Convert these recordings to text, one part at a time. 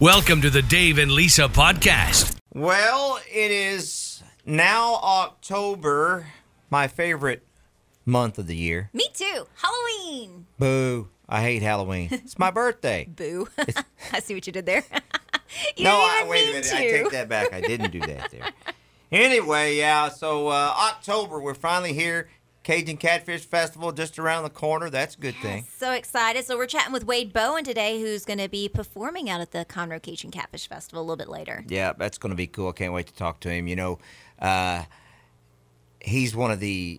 Welcome to the Dave and Lisa podcast. Well, it is now October, my favorite month of the year. Me too. Halloween. Boo. I hate Halloween. It's my birthday. Boo. I see what you did there. you no, didn't I, even wait a minute. to. I take that back. I didn't do that there. Anyway, yeah, so uh, October, we're finally here. Cajun Catfish Festival just around the corner. That's a good thing. So excited. So we're chatting with Wade Bowen today, who's going to be performing out at the Conroe Cajun Catfish Festival a little bit later. Yeah, that's going to be cool. I can't wait to talk to him. You know, uh, he's one of the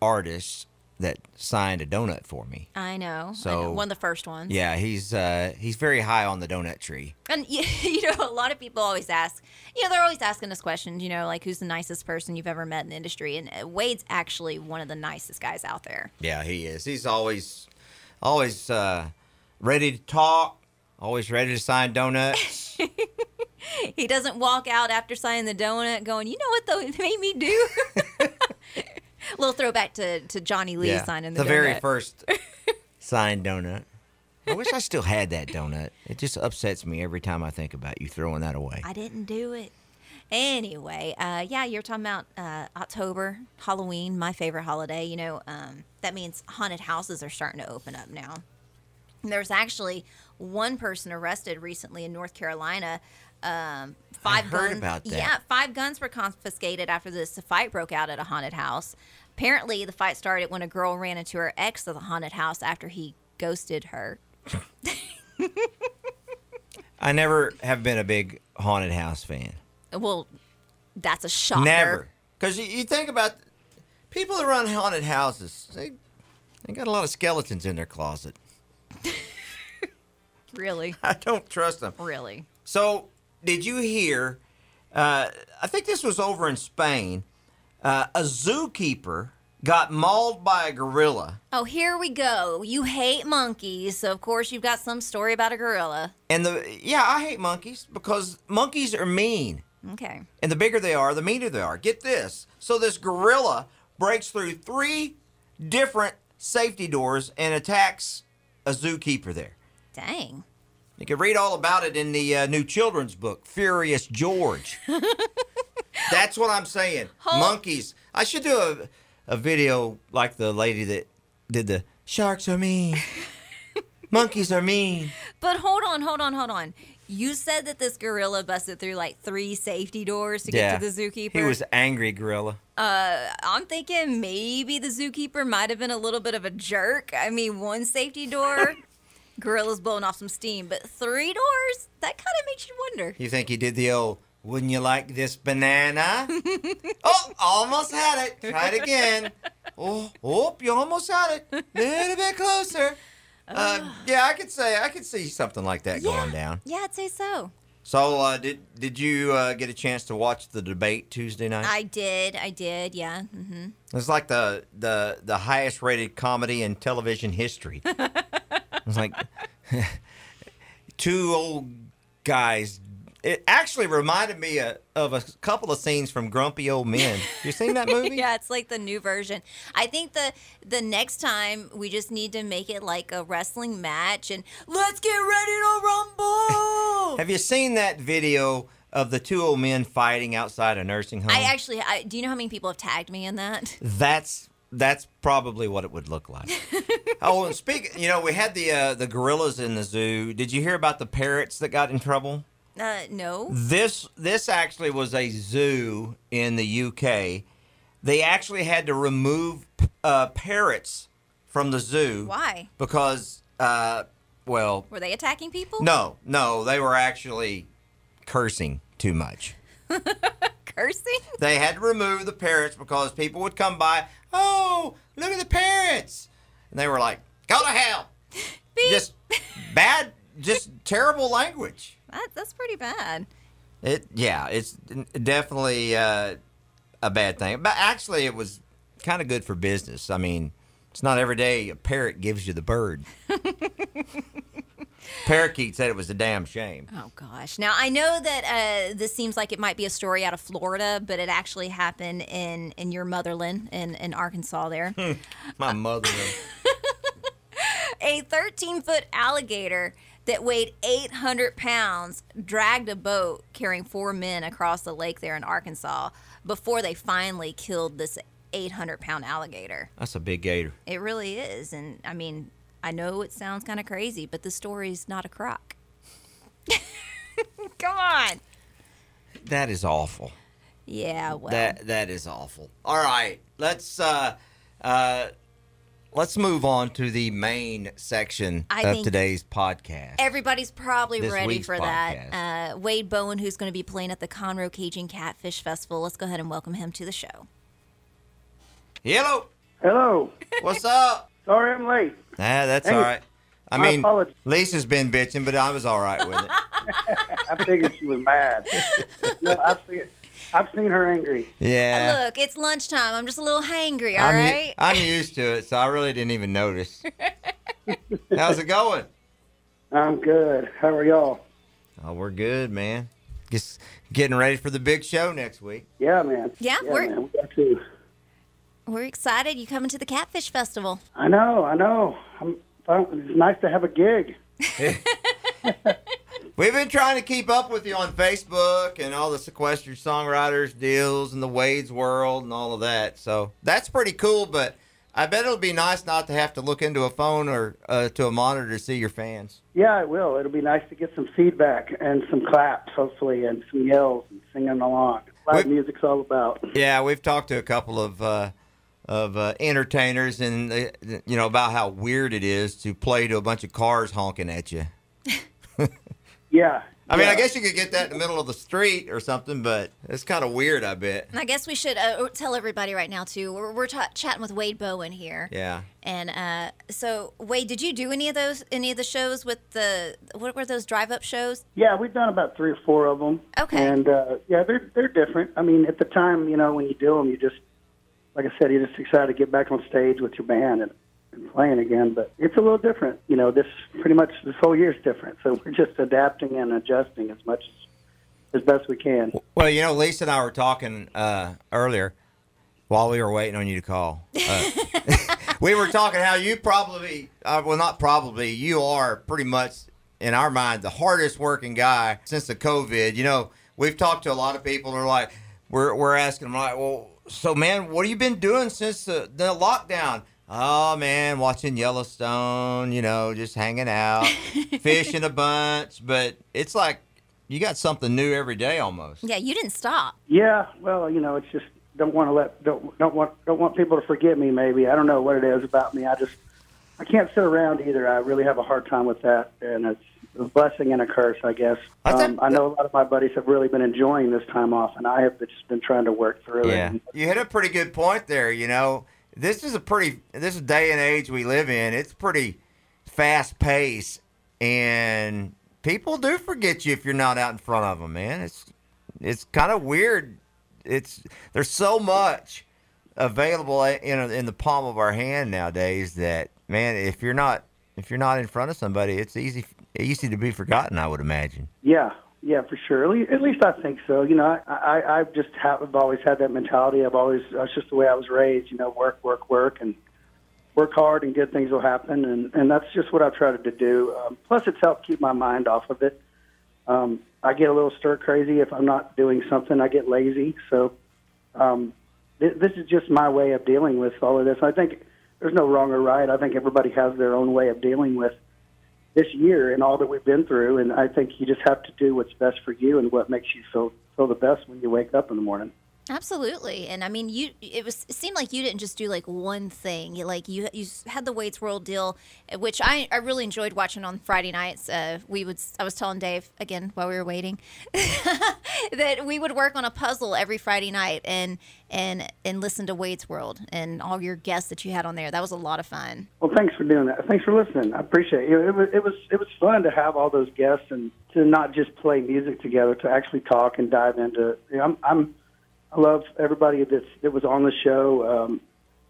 artists that signed a donut for me. I know. I know. So- One of the first ones. Yeah, he's uh, he's very high on the donut tree. And you, you know, a lot of people always ask, you know, they're always asking us questions, you know, like who's the nicest person you've ever met in the industry? And uh, Wade's actually one of the nicest guys out there. Yeah, he is. He's always always uh, ready to talk. Always ready to sign donuts. He doesn't walk out after signing the donut going, you know what though it made me do? Little throwback to, to Johnny Lee yeah, signing the, the very first signed donut. I wish I still had that donut. It just upsets me every time I think about you throwing that away. I didn't do it. Anyway, uh, yeah, you're talking about uh, October, Halloween, my favorite holiday. You know, um, that means haunted houses are starting to open up now. There's actually one person arrested recently in North Carolina. Um, five heard guns, about that. Yeah, five guns were confiscated after this fight broke out at a haunted house. Apparently, the fight started when a girl ran into her ex at the haunted house after he ghosted her. I never have been a big haunted house fan. Well, that's a shocker. Never. Because you, you think about people that run haunted houses, they, they got a lot of skeletons in their closet. Really, I don't trust them. really. So, did you hear? Uh, I think this was over in Spain. Uh, a zookeeper got mauled by a gorilla, Oh, here we go. You hate monkeys, so of course you've got some story about a gorilla. and the yeah, I hate monkeys because monkeys are mean, Okay. and the bigger they are, the meaner they are. Get this. So this gorilla breaks through three different safety doors and attacks a zookeeper there. Dang. You can read all about it in the uh, new children's book, Furious George. That's what I'm saying. Monkeys. I should do a, a video like the lady that did the sharks are mean. Monkeys are mean. But hold on, hold on, hold on. You said that this gorilla busted through like three safety doors to yeah. get to the zookeeper. He was angry gorilla. Uh, I'm thinking maybe the zookeeper might have been a little bit of a jerk. I mean, one safety door, gorilla's blowing off some steam, but three doors? That kind of makes you wonder. You think he did the old, wouldn't you like this banana? oh, almost had it. Try it again. Oh, oh, you almost had it. A Little bit closer. Uh, yeah, I could say I could see something like that going down. Yeah, I'd say so. So, uh, did did you uh, get a chance to watch the debate Tuesday night? I did, I did, yeah. hmm It's like the the the highest rated comedy in television history. it's like two old guys. It actually reminded me uh, of a couple of scenes from Grumpy Old Men. You seen that movie? Yeah, it's like the new version. I think the the next time we just need to make it like a wrestling match and let's get ready to rumble. Have you seen that video of the two old men fighting outside a nursing home? I actually, I, do you know how many people have tagged me in that? That's that's probably what it would look like. oh, and speak. You know, we had the uh, the gorillas in the zoo. Did you hear about the parrots that got in trouble? Uh, no. This this actually was a zoo in the UK. They actually had to remove uh, parrots from the zoo. Why? Because, uh, well, Were they attacking people? no, no, they were actually cursing too much. Cursing? They had to remove the parrots because people would come by. Oh, look at the parrots, and they were like, "Go to hell!" Beep. Just bad, just terrible language. That, that's pretty bad. It yeah, it's definitely uh, a bad thing. But actually, it was kind of good for business. I mean, it's not every day a parrot gives you the bird. Parakeet said it was a damn shame. Oh gosh. Now I know that uh, this seems like it might be a story out of Florida, but it actually happened in in your motherland in in Arkansas. There, My mother. a 13 foot alligator that weighed 800 pounds dragged a boat carrying four men across the lake there in Arkansas before they finally killed this 800 pound alligator. That's a big gator. It really is. And I mean, I know it sounds kind of crazy, but the story's not a crock. Come on. That is awful. Yeah, well. That that is awful. All right, let's uh, uh, let's move on to the main section I of today's podcast. Everybody's probably This ready week's for that. Uh, Wade Bowen, who's going to be playing at the Conroe Cajun Catfish Festival. Let's go ahead and welcome him to the show. Hello, Hello. what's up? Sorry I'm late. Ah, that's Hey, all right. I my mean, apologies. Lisa's been bitching, but I was all right with it. I figured she was mad. no, I've seen, I've seen her angry. Yeah. Uh, look, it's lunchtime. I'm just a little hangry, all I'm, u- right? I'm used to it, so I really didn't even notice. How's it going? I'm good. How are y'all? Oh, we're good, man. Just getting ready for the big show next week. Yeah, man. Yeah, we're- man. We got to. We're excited. You coming to the Catfish Festival? I know. I know. I'm, it's nice to have a gig. We've been trying to keep up with you on Facebook and all the sequestered songwriters deals and the Wade's World and all of that. So that's pretty cool, but I bet it'll be nice not to have to look into a phone or uh, to a monitor to see your fans. Yeah, it will. It'll be nice to get some feedback and some claps, hopefully, and some yells and singing along. Live music's all about. Yeah, we've talked to a couple of uh, of uh, entertainers and you know about how weird it is to play to a bunch of cars honking at you. Yeah. I mean, yeah. I guess you could get that in the middle of the street or something, but it's kind of weird. I bet. I guess we should uh, tell everybody right now, too. We're, we're ta- chatting with Wade Bowen here. Yeah. And uh, so, Wade, did you do any of those, any of the shows with the, what were those drive up shows? Yeah, we've done about three or four of them. Okay. And uh, yeah, they're they're different. I mean, at the time, you know, when you do them, you just, like I said, you're just excited to get back on stage with your band and, and playing again. But it's a little different. You know, this pretty much this whole year is different. So we're just adapting and adjusting as much as as best we can. Well, you know, Lisa and I were talking uh, earlier while we were waiting on you to call. Uh, we were talking how you probably, uh, well, not probably, you are pretty much, in our mind, the hardest working guy since the COVID. You know, we've talked to a lot of people are like, we're, we're asking them, like, well, so, man, what have you been doing since the, the lockdown? Oh, man, watching Yellowstone, you know, just hanging out, fishing a bunch. But it's like, you got something new every day almost. Yeah, you didn't stop. Yeah, well, you know, it's just don't want to let don't don't want don't want people to forget me. Maybe I don't know what it is about me. I just I can't sit around either. I really have a hard time with that, and it's a blessing and a curse, I guess. I think Um, I know a lot of my buddies have really been enjoying this time off, and I have just been trying to work through it. Yeah, And you hit a pretty good point there. You know, this is a pretty this day and age we live in. It's pretty fast pace, and people do forget you if you're not out in front of them. Man, it's it's kind of weird. It's there's so much available eh, in in the palm of our hand nowadays that man, if you're not if you're not in front of somebody, it's easy easy to be forgotten. I would imagine. Yeah, yeah, for sure. At least, I think so. You know, I, I I've just have I've always had that mentality. I've always that's just the way I was raised. You know, work, work, work, and work hard, and good things will happen. And and that's just what I've tried to do. Um, plus, it's helped keep my mind off of it. Um, I get a little stir crazy if I'm not doing something. I get lazy. So um, th- this is just my way of dealing with all of this. I think there's no wrong or right. I think everybody has their own way of dealing with this year and all that we've been through. And I think you just have to do what's best for you and what makes you feel feel the best when you wake up in the morning. Absolutely, and I mean, you. It was. It seemed like you didn't just do like one thing. Like you, you had the Wade's World deal, eh, which I, I really enjoyed watching on Friday nights. Uh, we would. I was telling Dave again while we were waiting that we would work on a puzzle every Friday night and and and listen to Wade's World and all your guests that you had on there. That was a lot of fun. Well, thanks for doing that. Thanks for listening. I appreciate it. It was it was it was fun to have all those guests and to not just play music together, to actually talk and dive into. You know, I'm, I'm I love everybody that's that was on the show. Um,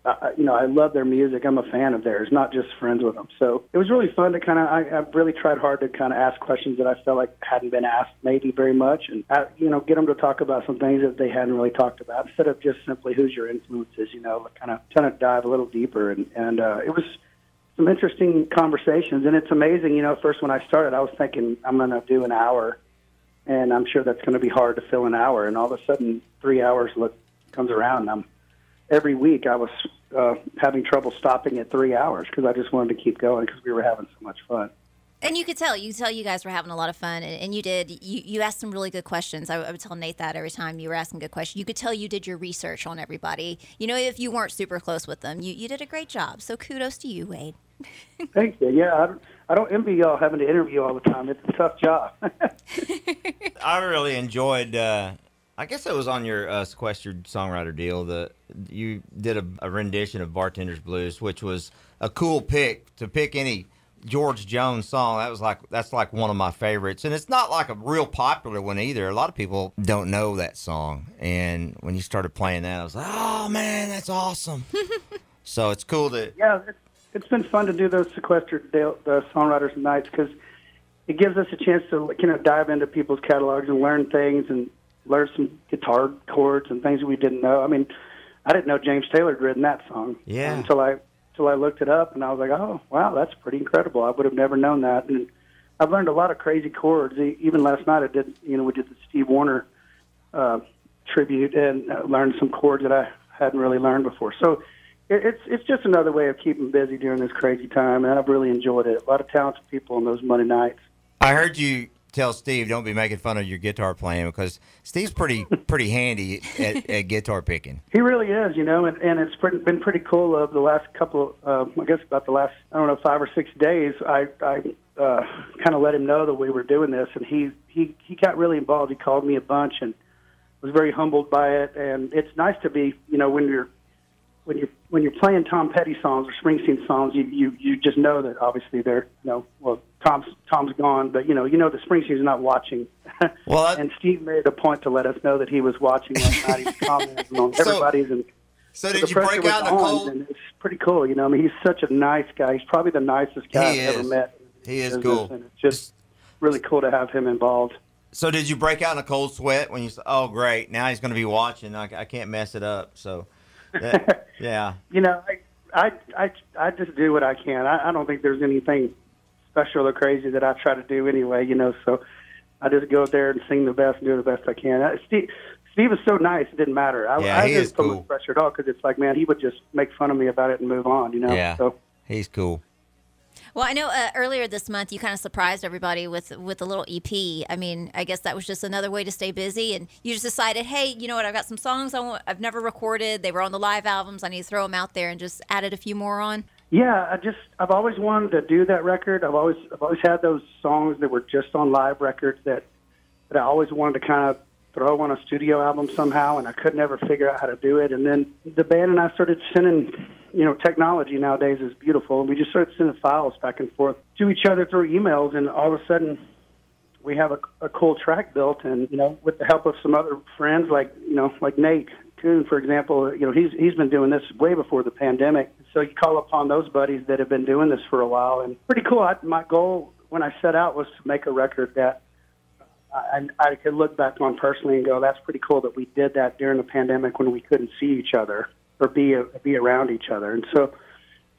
I, you know, I love their music. I'm a fan of theirs, not just friends with them. So it was really fun to kind of. I, I really tried hard to kind of ask questions that I felt like hadn't been asked maybe very much, and uh, you know, get them to talk about some things that they hadn't really talked about instead of just simply who's your influences. You know, kind of trying to dive a little deeper, and and uh, it was some interesting conversations, and it's amazing. You know, first when I started, I was thinking I'm going to do an hour, and I'm sure that's going to be hard to fill an hour. And all of a sudden, three hours look comes around. And I'm every week I was uh, having trouble stopping at three hours because I just wanted to keep going because we were having so much fun. And you could tell, you could tell you guys were having a lot of fun, and, and you did. You, you asked some really good questions. I, I would tell Nate that every time you were asking good questions. You could tell you did your research on everybody. You know, if you weren't super close with them, you, you did a great job. So kudos to you, Wade. Thank you. Yeah, I don't, envy y'all having to interview all the time. It's a tough job. I really enjoyed. Uh, I guess it was on your uh, sequestered songwriter deal. that you did a, a rendition of Bartender's Blues, which was a cool pick to pick any George Jones song. That was like that's like one of my favorites, and it's not like a real popular one either. A lot of people don't know that song, and when you started playing that, I was like, "Oh man, that's awesome!" so it's cool that yeah, it's, been fun to do those sequestered the songwriters nights because it gives us a chance to you know dive into people's catalogs and learn things and learn some guitar chords and things we didn't know. I mean, I didn't know James Taylor had written that song Yeah. until I until I looked it up and I was like, oh wow, that's pretty incredible. I would have never known that. And I've learned a lot of crazy chords. Even last night, I did you know we did the Steve Wariner uh, tribute and uh, learned some chords that I hadn't really learned before. So it, it's it's just another way of keeping busy during this crazy time, and I've really enjoyed it. A lot of talented people on those Monday nights. I heard you tell Steve, "Don't be making fun of your guitar playing," because Steve's pretty pretty handy at, at guitar picking. He really is, you know, and, and it's pretty, been pretty cool. Of the last couple, uh, I guess about the last, I don't know, five or six days, I, I uh, kind of let him know that we were doing this, and he he he got really involved. He called me a bunch and was very humbled by it. And it's nice to be, you know, when you're when you're when you're playing Tom Petty songs or Springsteen songs, you you you just know that obviously they're, you know, well, Tom's Tom's gone, but you know, you know the Springsteen's not watching. Well, I- and Steve made a point to let us know that he was watching last night. He commenting on So- everybody's and So did you break out in on, cold? And it's pretty cool, you know. I mean, he's such a nice guy. He's probably the nicest guy He I've ever met. He is Business, cool. And it's just really cool to have him involved. So did you break out in a cold sweat when you said, "Oh, great! Now he's going to be watching. I, I can't mess it up." So, yeah. You know, I I I, I just do what I can. I, I don't think there's anything special or crazy that I try to do anyway. You know, so I just go there and sing the best and do the best I can. Uh, Steve. Steve is so nice; it didn't matter. I, Yeah, I he didn't is put cool. much pressure at all because it's like, man, he would just make fun of me about it and move on. You know. Yeah. So He's cool. Well, I know uh, earlier this month you kind of surprised everybody with with a little EP. I mean, I guess that was just another way to stay busy, and you just decided, hey, you know what? I've got some songs I want, I've never recorded. They were on the live albums. I need to throw them out there, and just added a few more on. Yeah, I just I've always wanted to do that record. I've always I've always had those songs that were just on live records that that I always wanted to kind of throw on a studio album somehow, and I could never figure out how to do it. And then the band and I started sending, you know, technology nowadays is beautiful, and we just started sending files back and forth to each other through emails, and all of a sudden we have a, a cool track built, and you know, with the help of some other friends like you know, like Nate Kuhn, for example, you know, he's he's been doing this way before the pandemic. So you call upon those buddies that have been doing this for a while, and pretty cool. I, my goal when I set out was to make a record that I, I could look back on personally and go, that's pretty cool that we did that during the pandemic when we couldn't see each other or be be around each other, and so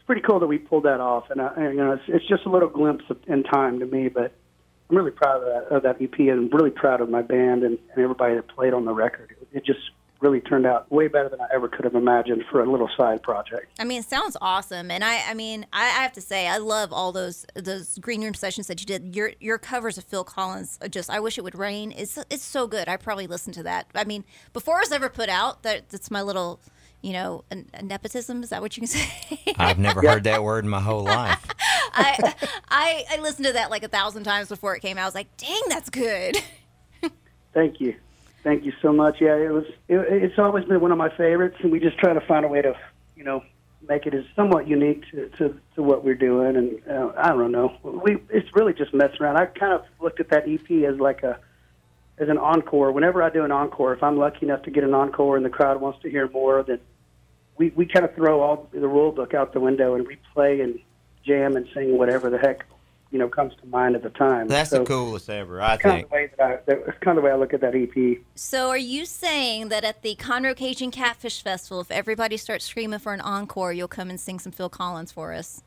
it's pretty cool that we pulled that off. And, I, you know, it's, it's just a little glimpse of, in time to me, but I'm really proud of that, of that EP and really proud of my band and, and everybody that played on the record. It just really turned out way better than I ever could have imagined for a little side project. I mean, it sounds awesome, and I, I mean, I, I have to say, I love all those those green room sessions that you did. Your your covers of Phil Collins, just I wish it would rain. It's it's so good. I probably listened to that. I mean, before it was ever put out, that that's my little, you know, a, a nepotism. Is that what you can say? I've never heard that word in my whole life. I, I I listened to that like a thousand times before it came out. I was like, dang, that's good. Thank you. Thank you so much. Yeah, it was. It, it's always been one of my favorites, and we just try to find a way to, you know, make it as somewhat unique to to, to what we're doing. And uh, I don't know. We it's really just messing around. I kind of looked at that EP as like a as an encore. Whenever I do an encore, if I'm lucky enough to get an encore and the crowd wants to hear more, then we we kind of throw all the rule book out the window and we play and jam and sing whatever the heck you know comes to mind at the time. That's so the coolest ever, I Kind think. of the way that I, that's kind of the way I look at that EP. So, are you saying that at the Conroe Cajun Catfish Festival, if everybody starts screaming for an encore, you'll come and sing some Phil Collins for us?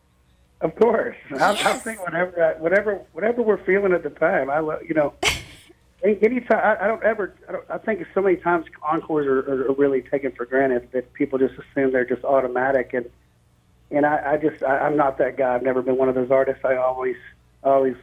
Of course, I, I Yes. think whatever, I, whatever, whatever we're feeling at the time. I love, you know, any- anytime. I, I don't ever. I, don't, I think so many times encores are, are, are really taken for granted that people just assume they're just automatic, and and I, I just I, I'm not that guy. I've never been one of those artists. I always, always,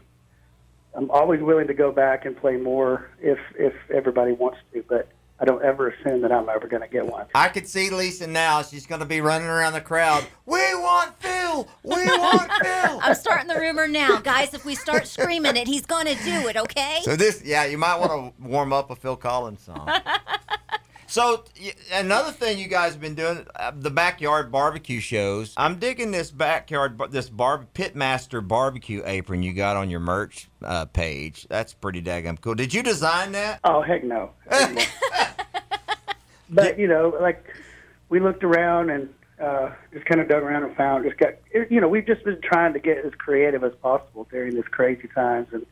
I'm always willing to go back and play more if if everybody wants to, but I don't ever assume that I'm ever going to get one. I could see Lisa now. She's going to be running around the crowd. We want Phil. We want Phil. I'm starting the rumor now, guys. If we start screaming it, he's gonna do it. Okay. So this, yeah, you might want to warm up a Phil Collins song. So another thing you guys have been doing, uh, the backyard barbecue shows. I'm digging this backyard, this bar- Pitmaster barbecue apron you got on your merch uh, page. That's pretty daggum cool. Did you design that? Oh heck no. but you know, like we looked around and uh, just kind of dug around and found just got you know we've just been trying to get as creative as possible during this crazy times and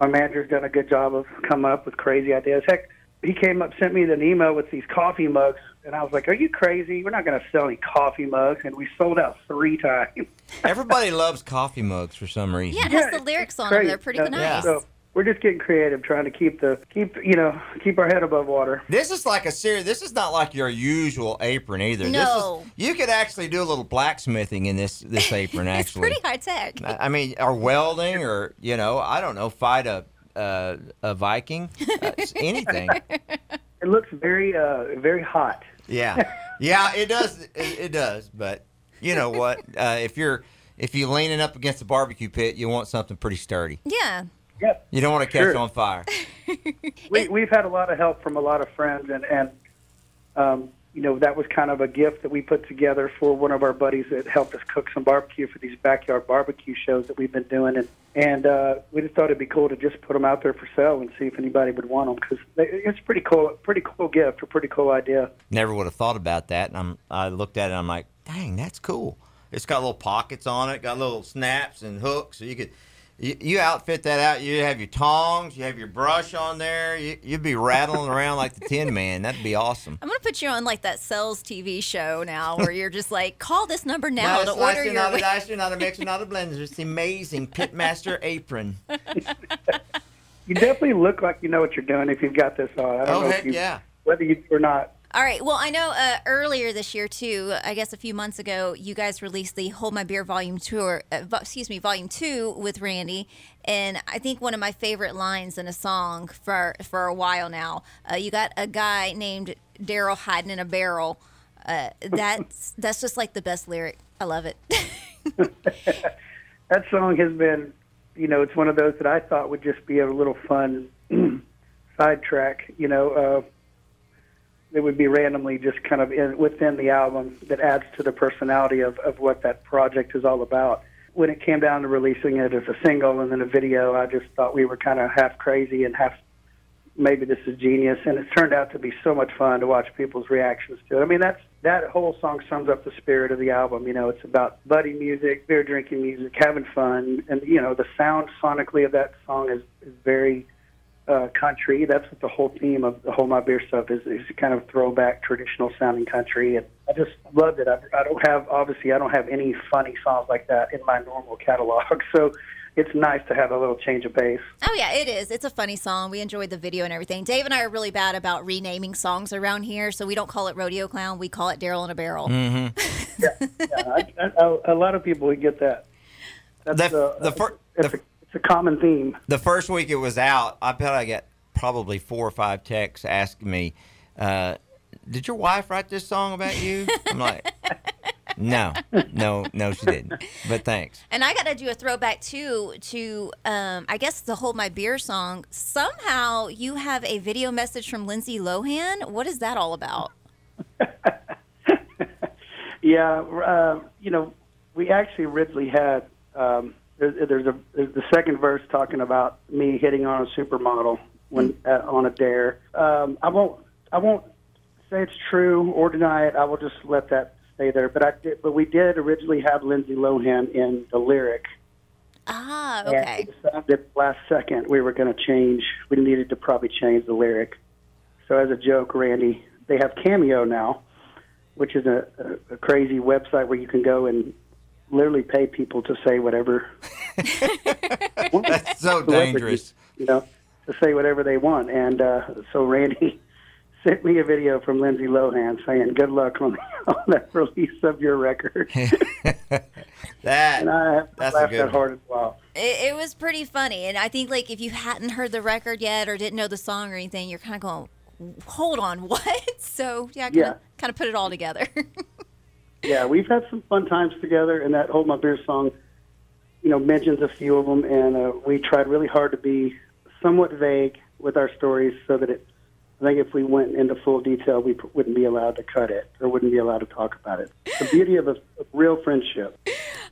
our manager's done a good job of coming up with crazy ideas. Heck, he came up sent me an email with these coffee mugs and I was like, "Are you crazy? We're not going to sell any coffee mugs." And we sold out three times. Everybody loves coffee mugs for some reason. Yeah, it has the lyrics on them. They're pretty Uh, nice. So we're just getting creative, trying to keep the keep you know keep our head above water. This is like a serious. This is not like your usual apron either. No. This is, you could actually do a little blacksmithing in this this apron. it's Actually, pretty high tech. I I mean, or welding, or you know, I don't know, fight a uh, a Viking, uh, anything. It looks very uh very hot. Yeah, yeah, it does. It, it does. But you know what? Uh, if you're if you're leaning up against a barbecue pit, you want something pretty sturdy. Yeah. Yep. You don't want to catch Sure. on fire. We, we've had a lot of help from a lot of friends, and and um, you know that was kind of a gift that we put together for one of our buddies that helped us cook some barbecue for these backyard barbecue shows that we've been doing, and and uh, we just thought it'd be cool to just put them out there for sale and see if anybody would want them because it's pretty cool, pretty cool gift, a pretty cool idea. Never would have thought about that. And I'm I looked at it. and I'm like, dang, that's cool. It's got little pockets on it. Got little snaps and hooks, so you could. You, you outfit that out. You have your tongs. You have your brush on there. You, you'd be rattling around like the Tin Man. That'd be awesome. I'm gonna put you on like that sales TV show now, where you're just like, call this number now Not to a slicer, order not a your. dicer, not a mixer, not a blender. It's the amazing Pitmaster apron. You definitely look like you know what you're doing if you've got this on. I don't Oh know heck if you, yeah! whether you do or not. All right. Well, I know uh, earlier this year too. I guess a few months ago, you guys released the "Hold My Beer" Volume Tour. Uh, excuse me, Volume Two with Randy, and I think one of my favorite lines in a song for for a while now. Uh, you got a guy named Daryl hiding in a barrel. Uh, that's that's just like the best lyric. I love it. that song has been, you know, it's one of those that I thought would just be a little fun sidetrack, you know, uh, that would be randomly just kind of in, within the album that adds to the personality of, of what that project is all about. When it came down to releasing it as a single and then a video, I just thought we were kind of half crazy and half maybe this is genius and it's turned out to be so much fun to watch people's reactions to it. I mean that's that whole song sums up the spirit of the album. You know, it's about buddy music, beer drinking music, having fun and you know, the sound sonically of that song is, is very uh, country. That's what the whole theme of the whole my beer stuff is is kind of throwback traditional sounding country and I just loved it. I, I don't have obviously I don't have any funny songs like that in my normal catalog. So it's nice to have a little change of pace. Oh yeah, it is. It's a funny song. We enjoyed the video and everything. Dave and I are really bad about renaming songs around here, so we don't call it Rodeo Clown. We call it Daryl in a Barrel. yeah, I, I, a lot of people would get that. That's, The- uh, the fir- it's, the- a, it's a common theme. the first week it was out, I bet I got probably four or five texts asking me, uh, "Did your wife write this song about you?" I'm like, "No, no, no, she didn't." But thanks. And I got to do a throwback too to, um, I guess the "Hold My Beer" song. Somehow you have a video message from Lindsay Lohan. What is that all about? Yeah, uh, you know, we actually Ridley had um, there's, a there's the second verse talking about me hitting on a supermodel when uh, on a dare. Um, I won't I won't say it's true or deny it. I will just let that stay there. But I did, but we did originally have Lindsay Lohan in the lyric. Ah, And okay. we decided last second we were going to change. We needed to probably change the lyric. So as a joke, Randy, they have Cameo now, which is a, a, a crazy website where you can go and literally pay people to say whatever. That's so dangerous. You know, to say whatever they want. And uh, so Randy sent me a video from Lindsay Lohan saying, "Good luck on, on that release of your record." That and I haven't That's a laughed good that hard in a while. It, it was pretty funny, and I think like if you hadn't heard the record yet or didn't know the song or anything, you're kind of going, "Hold on, what?" So yeah, kind of Yeah. kind of put it all together. Yeah, we've had some fun times together, and that "Hold My Beer" song, you know, mentions a few of them, and uh, we tried really hard to be somewhat vague with our stories, so that it. I think if we went into full detail, we wouldn't be allowed to cut it, or wouldn't be allowed to talk about it. The beauty of a, a real friendship.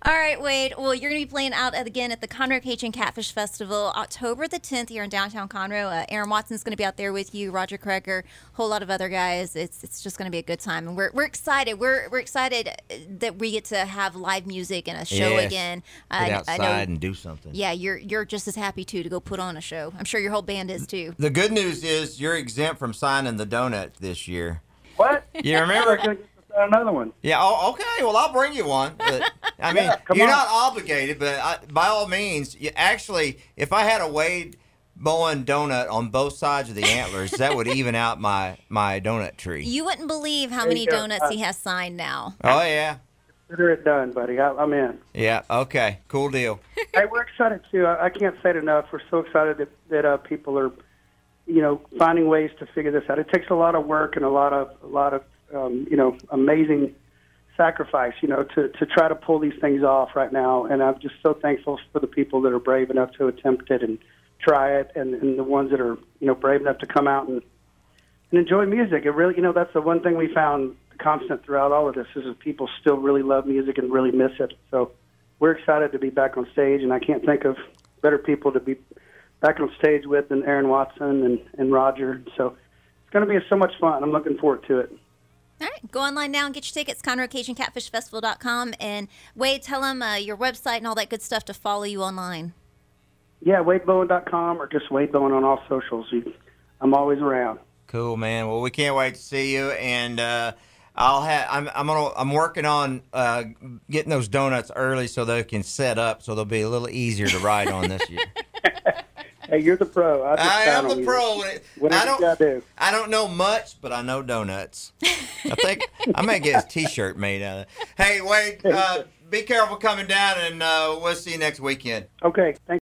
All right, Wade. Well, you're going to be playing out at, again at the Conroe Cajun Catfish Festival October the 10th here in downtown Conroe. Uh, Aaron Watson's going to be out there with you, Roger Creager, a whole lot of other guys. It's it's just going to be a good time, and we're, we're excited. We're we're excited uh, that we get to have live music and a show Yes. again. Get I- I outside know- and do something. yeah, you're you're just as happy too to go put on a show. I'm sure your whole band is too. The good news is you're exempt from signing the donut this year. What? You remember? going to get another one. Yeah. Oh, okay. Well, I'll bring you one. But I mean, yeah, you're on. not obligated, but I, by all means, you, actually, if I had a Wade Bowen donut on both sides of the antlers, that would even out my my donut tree. You wouldn't believe how many you go. donuts he has signed now. Oh yeah. Consider it done, buddy. I, I'm in. Yeah. Okay. Cool deal. hey, we're excited too. I, I can't say it enough. We're so excited that that uh, people are, you know, finding ways to figure this out. It takes a lot of work and a lot of a lot of um, you know amazing sacrifice, you know, to to try to pull these things off right now. And I'm just so thankful for the people that are brave enough to attempt it and try it, and, and the ones that are you know brave enough to come out and and enjoy music. It really, you know, that's the one thing we found constant throughout all of this is that people still really love music and really miss it. So we're excited to be back on stage, and I can't think of better people to be back on stage with than Aaron Watson and, and Roger. So it's going to be so much fun. I'm looking forward to it. All right, go online now and get your tickets, ConroeCajunCatfishFestival.com. And Wade, tell them uh, your website and all that good stuff to follow you online. Yeah, WadeBowen.com or just Wade Bowen on all socials. I'm always around. Cool, man. Well, we can't wait to see you, and uh, I'll have. I'm. I'm gonna. I'm working on uh, getting those donuts early so they can set up, so they'll be a little easier to ride on this year. Hey, you're the pro. I, I am the you. pro. When it- I don't. do. I don't know much, but I know donuts. I think I may get a T-shirt made out of it. Hey, Wade, uh, be careful coming down, and uh, we'll see you next weekend. Okay, thanks.